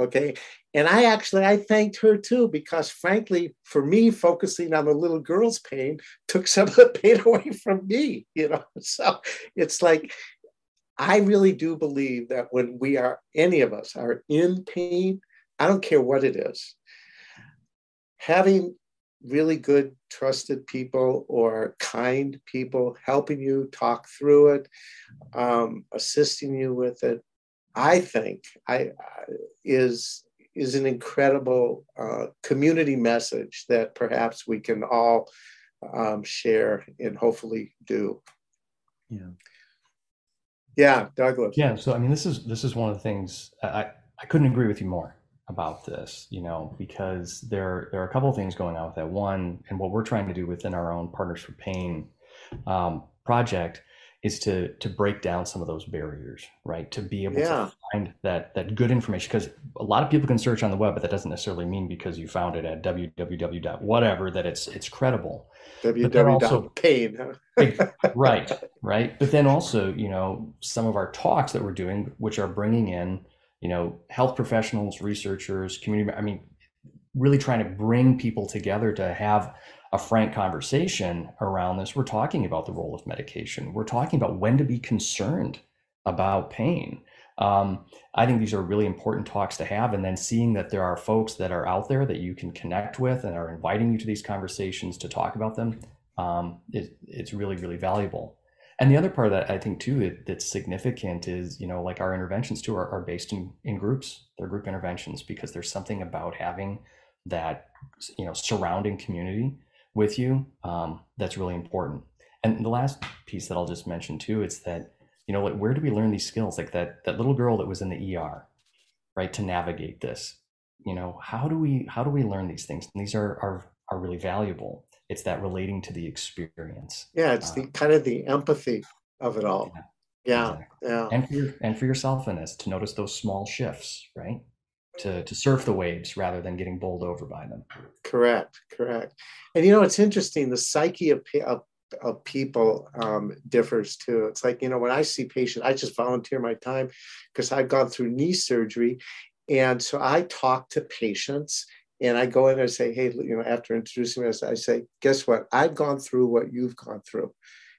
Okay? And i actually i thanked her too because frankly for me focusing on the little girl's pain took some of the pain away from me you know? So it's like i really do believe that when we are any of us are in pain i don't care what it is having really good trusted people or kind people helping you talk through it um, assisting you with it I think I is is an incredible uh, community message that perhaps we can all um, share and hopefully do. Yeah. Yeah, Douglas. Yeah. So I mean, this is this is one of the things I I couldn't agree with you more about this. You know, because there there are a couple of things going on with that. One, and what we're trying to do within our own Partners for Pain um, project is to to break down some of those barriers, right? To be able Yeah. to find that that good information because a lot of people can search on the web, but that doesn't necessarily mean because you found it at www. whatever that it's it's credible. www.pain. huh? right right but then also you know some of our talks that we're doing which are bringing in you know health professionals researchers community i mean really trying to bring people together to have a frank conversation around this. We're talking about the role of medication. We're talking about when to be concerned about pain. Um, i think these are really important talks to have and then seeing that there are folks that are out there that you can connect with and are inviting you to these conversations to talk about them um, it, it's really really valuable. And the other part of that i think too that, that's significant is you know like our interventions too are, are based in, in groups. They're group interventions because there's something about having that you know surrounding community with you um, that's really important. And the last piece that i'll just mention too is that you know like where do we learn these skills? Like that that little girl that was in the er right to navigate this. You know how do we how do we learn these things? And these are are, are really valuable. It's that relating to the experience. Yeah, it's the kind of the empathy of it all. Yeah, exactly. yeah. and for your, and for yourself in this to notice those small shifts right to to surf the waves rather than getting bowled over by them Correct, correct. And you know, it's interesting. The psyche of, of, of people um, differs too. It's like, you know, when I see patients, I just volunteer my time because I've gone through knee surgery. And so I talk to patients and I go in and say, hey, you know, after introducing me, I say, guess what? I've gone through what you've gone through.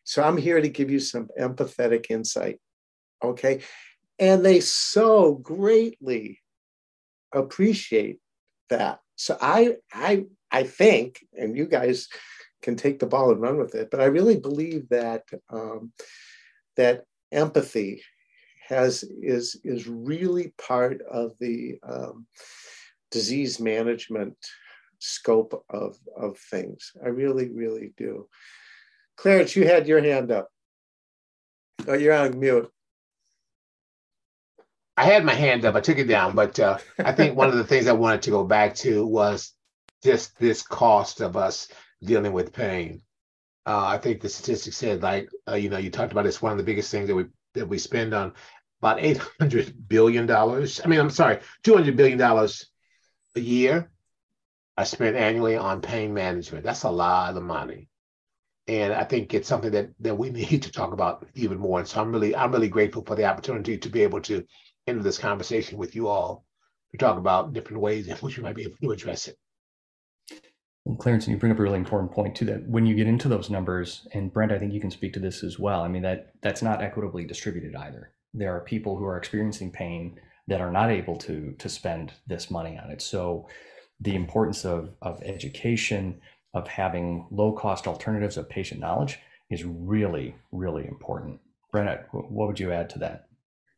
So I'm here to give you some empathetic insight. Okay. And they so greatly appreciate that. So I I I think, and you guys can take the ball and run with it, but I really believe that um, that empathy has is is really part of the um, disease management scope of of things. I really, really do. Clarence, you had your hand up. Oh, you're on mute. I had my hand up. I took it down, but uh, I think one of the things I wanted to go back to was just this cost of us dealing with pain. Uh, I think the statistics said, like uh, you know, you talked about it's one of the biggest things that we that we spend on about eight hundred billion dollars. I mean, I'm sorry, two hundred billion dollars a year. I spent annually on pain management. That's a lot of money, and I think it's something that that we need to talk about even more. And so I'm really I'm really grateful for the opportunity to be able to enter this conversation with you all to talk about different ways in which we might be able to address it. Well, Clarence, you bring up a really important point too. That when you get into those numbers, and Brent, I think you can speak to this as well. I mean that that's not equitably distributed either. There are people who are experiencing pain that are not able to to spend this money on it. So, the importance of of education, of having low cost alternatives of patient knowledge is really really important. Brent, what would you add to that?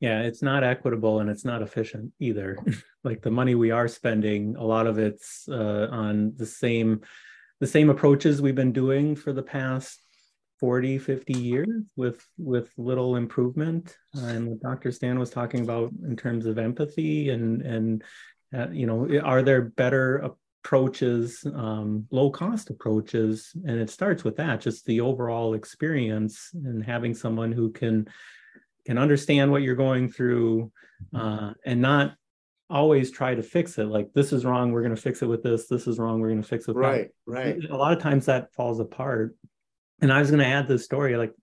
Yeah, it's not equitable and it's not efficient either. like the money we are spending, a lot of it's uh, on the same the same approaches we've been doing for the past 40, 50 years with with little improvement. Uh, and what Dr. Stan was talking about in terms of empathy and and uh, you know, are there better approaches, um, low cost approaches? And it starts with that, just the overall experience and having someone who can can understand what you're going through uh, and not always try to fix it like this is wrong we're going to fix it with this this is wrong we're going to fix it Right, that. right. a lot of times that falls apart and i was going to add this story like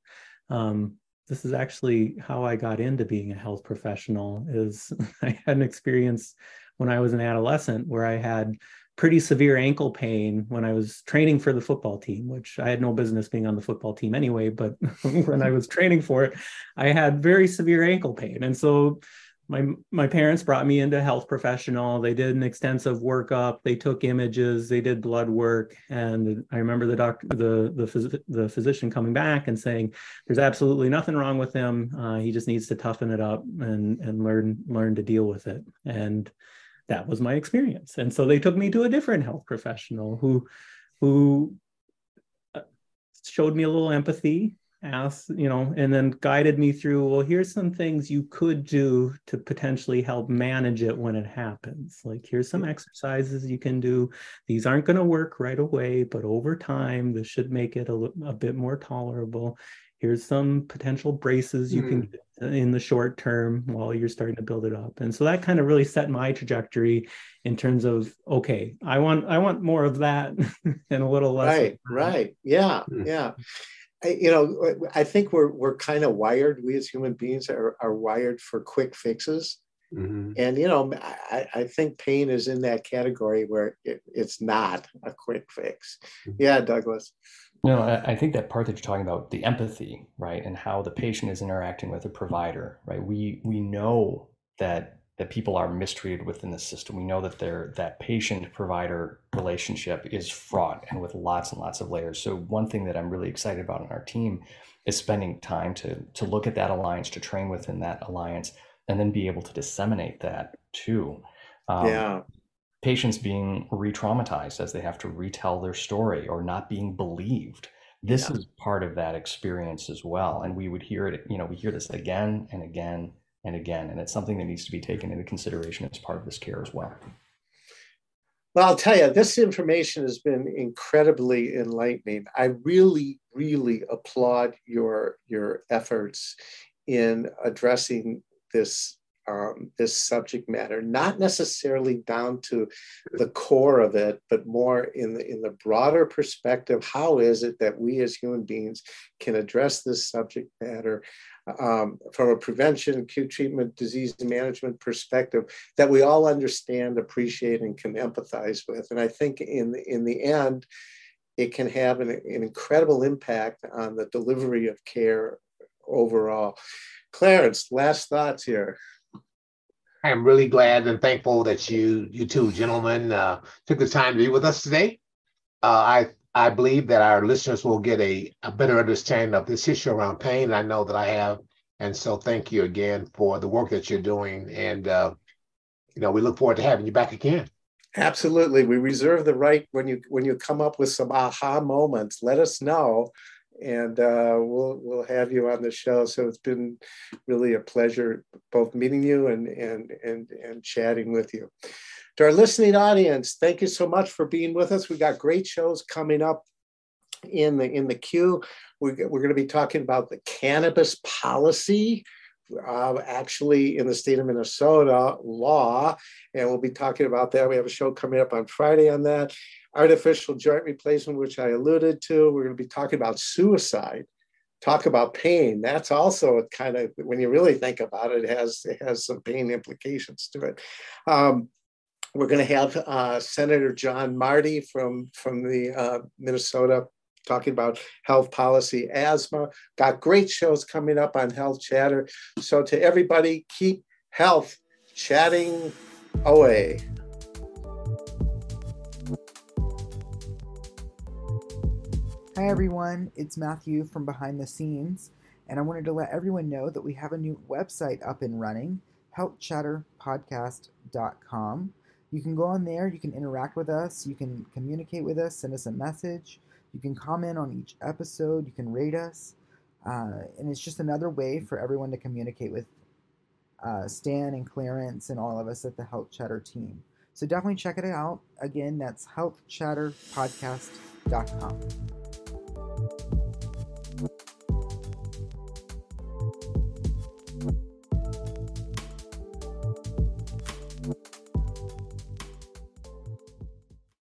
um, this is actually how i got into being a health professional is i had an experience when i was an adolescent where i had pretty severe ankle pain when I was training for the football team, which I had no business being on the football team anyway. But when I was training for it, I had very severe ankle pain. And so my my parents brought me into health professional. They did an extensive workup. They took images. They did blood work. And I remember the doctor, the the, phys- the physician coming back and saying, "There's absolutely nothing wrong with him. Uh, he just needs to toughen it up and and learn learn to deal with it." And that was my experience. And so they took me to a different health professional who who uh, showed me a little empathy asked you know and then guided me through well here's some things you could do to potentially help manage it when it happens. Like here's some exercises you can do. These aren't going to work right away but over time this should make it a, a bit more tolerable here's some potential braces you mm. can hmm. in the short term while you're starting to build it up and so that kind of really set my trajectory in terms of okay i want i want more of that and a little less right right yeah mm. yeah I, you know i think we're we're kind of wired we as human beings are, are wired for quick fixes Mm-hmm. And you know, I, I, think pain is in that category where it, it's not a quick fix. Mm-hmm. Yeah, Douglas. No, I think that part that you're talking about, the empathy, right, and how the patient is interacting with the provider, right? We we know that that people are mistreated within the system. We know that their that patient provider relationship is fraught and with lots and lots of layers. So one thing that I'm really excited about in our team is spending time to to look at that alliance, to train within that alliance, and then be able to disseminate that too. Um, yeah patients being re-traumatized as they have to retell their story or not being believed. This yeah. is part of that experience as well and we would hear it you know we hear this again and again and again and it's something that needs to be taken into consideration as part of this care as well. Well i'll tell you this information has been incredibly enlightening. I really really applaud your your efforts in addressing this um, this subject matter, not necessarily down to the core of it, but more in the in the broader perspective. How is it that we as human beings can address this subject matter um, from a prevention, acute treatment, disease management perspective that we all understand, appreciate, and can empathize with? And I think in the, in the end, it can have an, an incredible impact on the delivery of care overall. Clarence, last thoughts here. I am really glad and thankful that you, you two gentlemen, uh, took the time to be with us today. Uh, I, I believe that our listeners will get a, a better understanding of this issue around pain. I know that I have, and so thank you again for the work that you're doing. And uh, you know, we look forward to having you back again. Absolutely, we reserve the right when you when you come up with some aha moments. Let us know and uh, we'll we'll have you on the show. So it's been really a pleasure both meeting you and and and and chatting with you. To our listening audience, thank you so much for being with us. We got great shows coming up in the in the queue. We're, we're going to be talking about the cannabis policy. Uh, actually, in the state of Minnesota law, and we'll be talking about that. We have a show coming up on Friday on that artificial joint replacement, which I alluded to. We're going to be talking about suicide, talk about pain. That's also kind of when you really think about it, it has it has some pain implications to it. Um, we're going to have uh, Senator John Marty from from the uh, Minnesota talking about health policy, asthma. Got great shows coming up on Health Chatter. So to everybody, keep health chatting away. Hi everyone, it's Matthew from Behind the Scenes, and I wanted to let everyone know that we have a new website up and running, healthchatterpodcast.com. You can go on there, you can interact with us, you can communicate with us, send us a message, you can comment on each episode, you can rate us, uh, and it's just another way for everyone to communicate with uh, Stan and Clarence and all of us at the Health Chatter team. So definitely check it out. Again, that's healthchatterpodcast.com.